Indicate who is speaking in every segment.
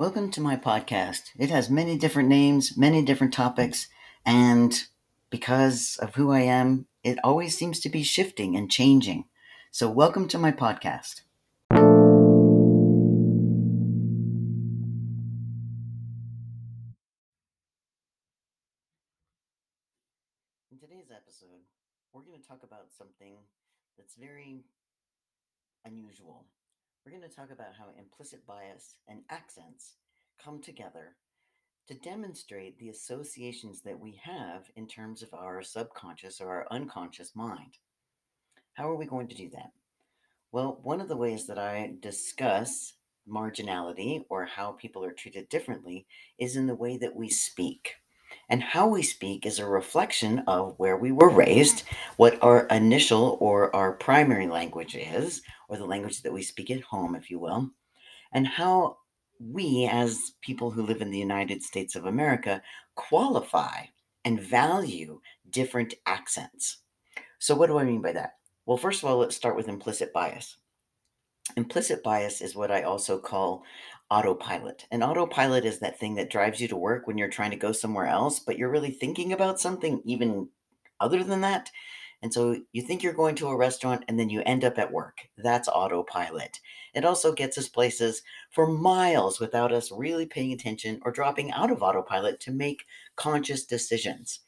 Speaker 1: Welcome to my podcast. It has many different names, many different topics, and because of who I am, it always seems to be shifting and changing. So, welcome to my podcast. In today's episode, we're going to talk about something that's very unusual. We're going to talk about how implicit bias and accents come together to demonstrate the associations that we have in terms of our subconscious or our unconscious mind. How are we going to do that? Well, one of the ways that I discuss marginality or how people are treated differently is in the way that we speak. And how we speak is a reflection of where we were raised, what our initial or our primary language is, or the language that we speak at home, if you will, and how we, as people who live in the United States of America, qualify and value different accents. So, what do I mean by that? Well, first of all, let's start with implicit bias. Implicit bias is what I also call autopilot. And autopilot is that thing that drives you to work when you're trying to go somewhere else, but you're really thinking about something even other than that. And so you think you're going to a restaurant and then you end up at work. That's autopilot. It also gets us places for miles without us really paying attention or dropping out of autopilot to make conscious decisions.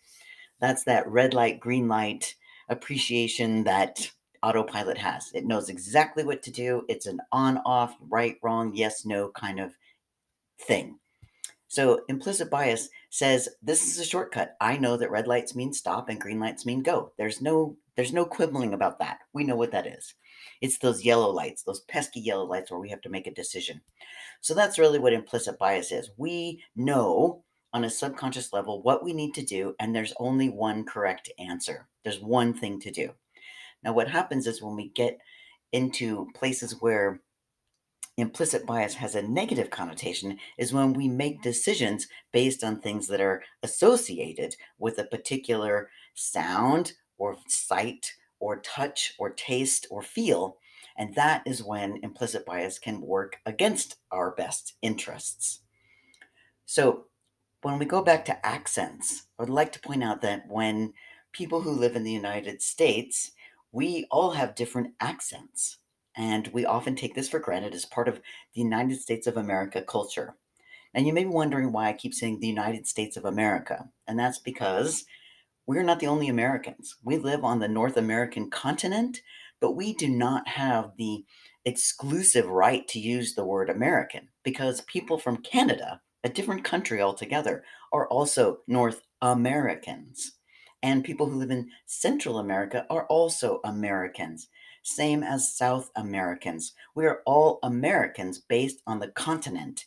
Speaker 1: That's that red light, green light appreciation that autopilot has. It knows exactly what to do. It's an on off, right, wrong, yes, no kind of thing. So implicit bias says this is a shortcut. I know that red lights mean stop and green lights mean go. There's no there's no quibbling about that. We know what that is. It's those yellow lights, those pesky yellow lights where we have to make a decision. So that's really what implicit bias is. We know on a subconscious level what we need to do and there's only one correct answer. There's one thing to do. Now, what happens is when we get into places where implicit bias has a negative connotation is when we make decisions based on things that are associated with a particular sound or sight or touch or taste or feel. And that is when implicit bias can work against our best interests. So, when we go back to accents, I would like to point out that when people who live in the United States we all have different accents, and we often take this for granted as part of the United States of America culture. And you may be wondering why I keep saying the United States of America, and that's because we're not the only Americans. We live on the North American continent, but we do not have the exclusive right to use the word American because people from Canada, a different country altogether, are also North Americans and people who live in Central America are also Americans, same as South Americans. We are all Americans based on the continent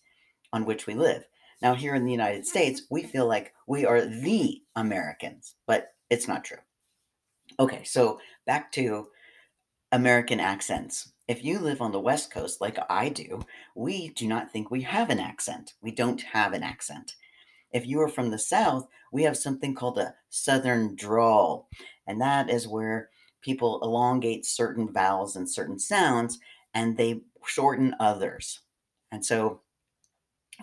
Speaker 1: on which we live. Now, here in the United States, we feel like we are the Americans, but it's not true. Okay, so back to American accents. If you live on the West Coast like I do, we do not think we have an accent. We don't have an accent. If you are from the South, we have something called a Southern drawl, and that is where people elongate certain vowels and certain sounds and they shorten others. And so,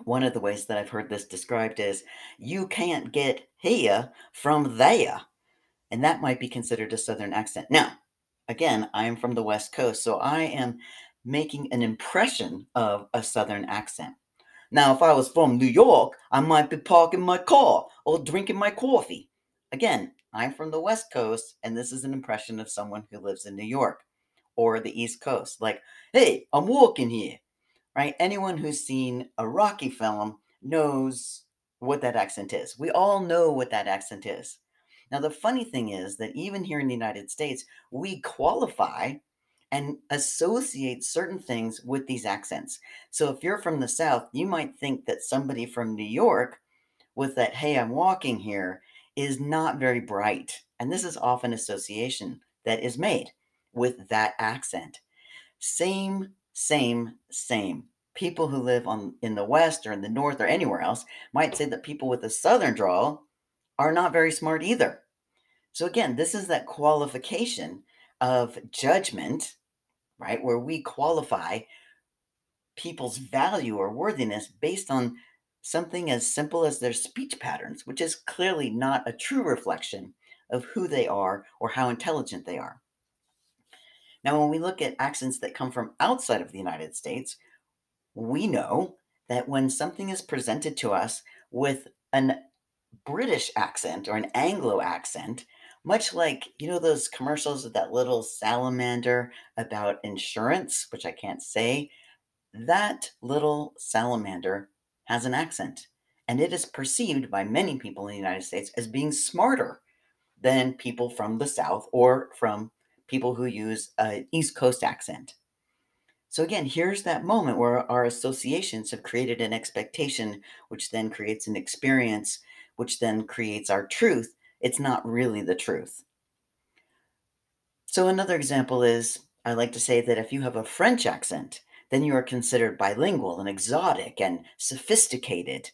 Speaker 1: one of the ways that I've heard this described is you can't get here from there. And that might be considered a Southern accent. Now, again, I am from the West Coast, so I am making an impression of a Southern accent. Now, if I was from New York, I might be parking my car or drinking my coffee. Again, I'm from the West Coast, and this is an impression of someone who lives in New York or the East Coast. Like, hey, I'm walking here, right? Anyone who's seen a Rocky film knows what that accent is. We all know what that accent is. Now, the funny thing is that even here in the United States, we qualify and associate certain things with these accents. So if you're from the South, you might think that somebody from New York with that, hey, I'm walking here, is not very bright. And this is often association that is made with that accent. Same, same, same. People who live on in the West or in the North or anywhere else might say that people with a Southern drawl are not very smart either. So again, this is that qualification of judgment right? Where we qualify people's value or worthiness based on something as simple as their speech patterns, which is clearly not a true reflection of who they are or how intelligent they are. Now, when we look at accents that come from outside of the United States, we know that when something is presented to us with an British accent or an Anglo accent, much like you know those commercials with that little salamander about insurance, which I can't say, that little salamander has an accent, and it is perceived by many people in the United States as being smarter than people from the South or from people who use an East Coast accent. So, again, here's that moment where our associations have created an expectation, which then creates an experience, which then creates our truth. It's not really the truth. So, another example is I like to say that if you have a French accent, then you are considered bilingual and exotic and sophisticated,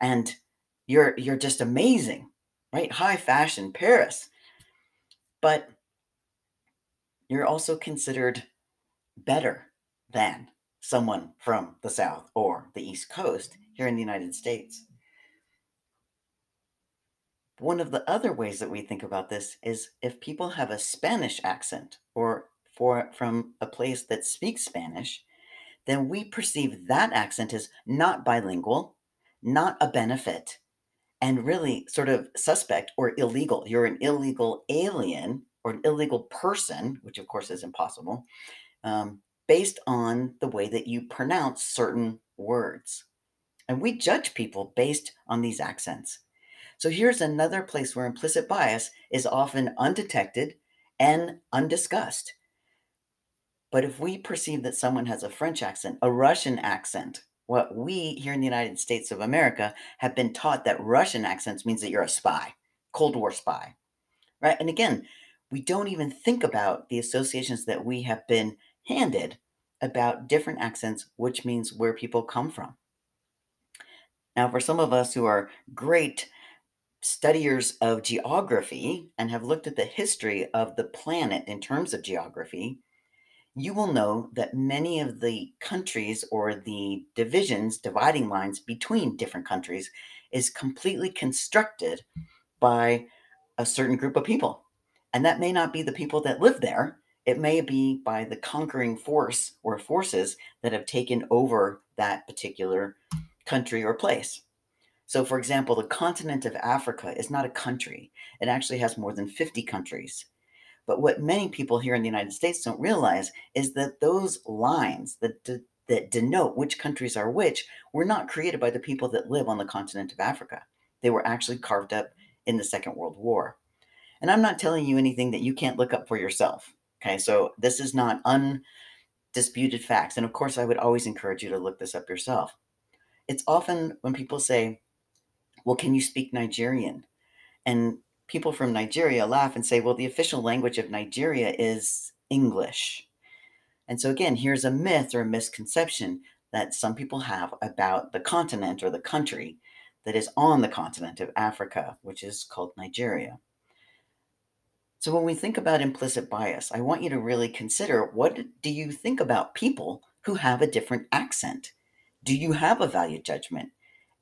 Speaker 1: and you're you're just amazing, right? High fashion, Paris. But you're also considered better than someone from the South or the East Coast here in the United States. One of the other ways that we think about this is if people have a Spanish accent or for from a place that speaks Spanish, then we perceive that accent as not bilingual, not a benefit, and really sort of suspect or illegal. You're an illegal alien or an illegal person, which of course is impossible, um, based on the way that you pronounce certain words. And we judge people based on these accents. So here's another place where implicit bias is often undetected and undiscussed. But if we perceive that someone has a French accent, a Russian accent, what we here in the United States of America have been taught that Russian accents means that you're a spy, Cold War spy, right? And again, we don't even think about the associations that we have been handed about different accents, which means where people come from. Now, for some of us who are great studiers of geography and have looked at the history of the planet in terms of geography, you will know that many of the countries or the divisions, dividing lines between different countries, is completely constructed by a certain group of people. And that may not be the people that live there. It may be by the conquering force or forces that have taken over that particular country or place. So, for example, the continent of Africa is not a country, it actually has more than 50 countries. But what many people here in the United States don't realize is that those lines that, de- that denote which countries are which were not created by the people that live on the continent of Africa. They were actually carved up in the Second World War. And I'm not telling you anything that you can't look up for yourself. Okay, so this is not undisputed facts. And of course, I would always encourage you to look this up yourself. It's often when people say, Well, can you speak Nigerian? And people from Nigeria laugh and say, Well, the official language of Nigeria is English. And so, again, here's a myth or a misconception that some people have about the continent or the country that is on the continent of Africa, which is called Nigeria. So when we think about implicit bias, I want you to really consider what do you think about people who have a different accent? Do you have a value judgment?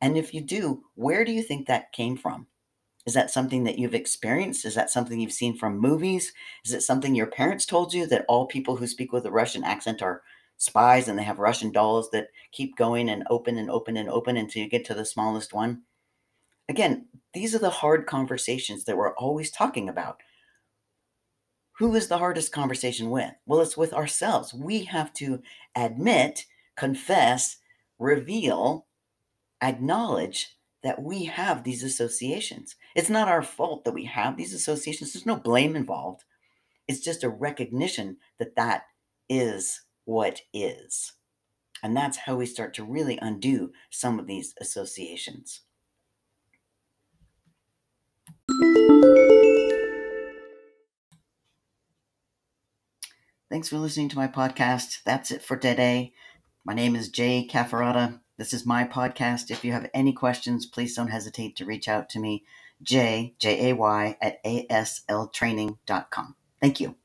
Speaker 1: And if you do, where do you think that came from? Is that something that you've experienced? Is that something you've seen from movies? Is it something your parents told you that all people who speak with a Russian accent are spies and they have Russian dolls that keep going and open and open and open until you get to the smallest one? Again, these are the hard conversations that we're always talking about who is the hardest conversation with? Well, it's with ourselves. We have to admit, confess, reveal, acknowledge that we have these associations. It's not our fault that we have these associations, there's no blame involved. It's just a recognition that that is what is. And that's how we start to really undo some of these associations. Thanks for listening to my podcast. That's it for today. My name is Jay Cafferata. This is my podcast. If you have any questions, please don't hesitate to reach out to me, J, J A Y, at asltraining.com. Thank you.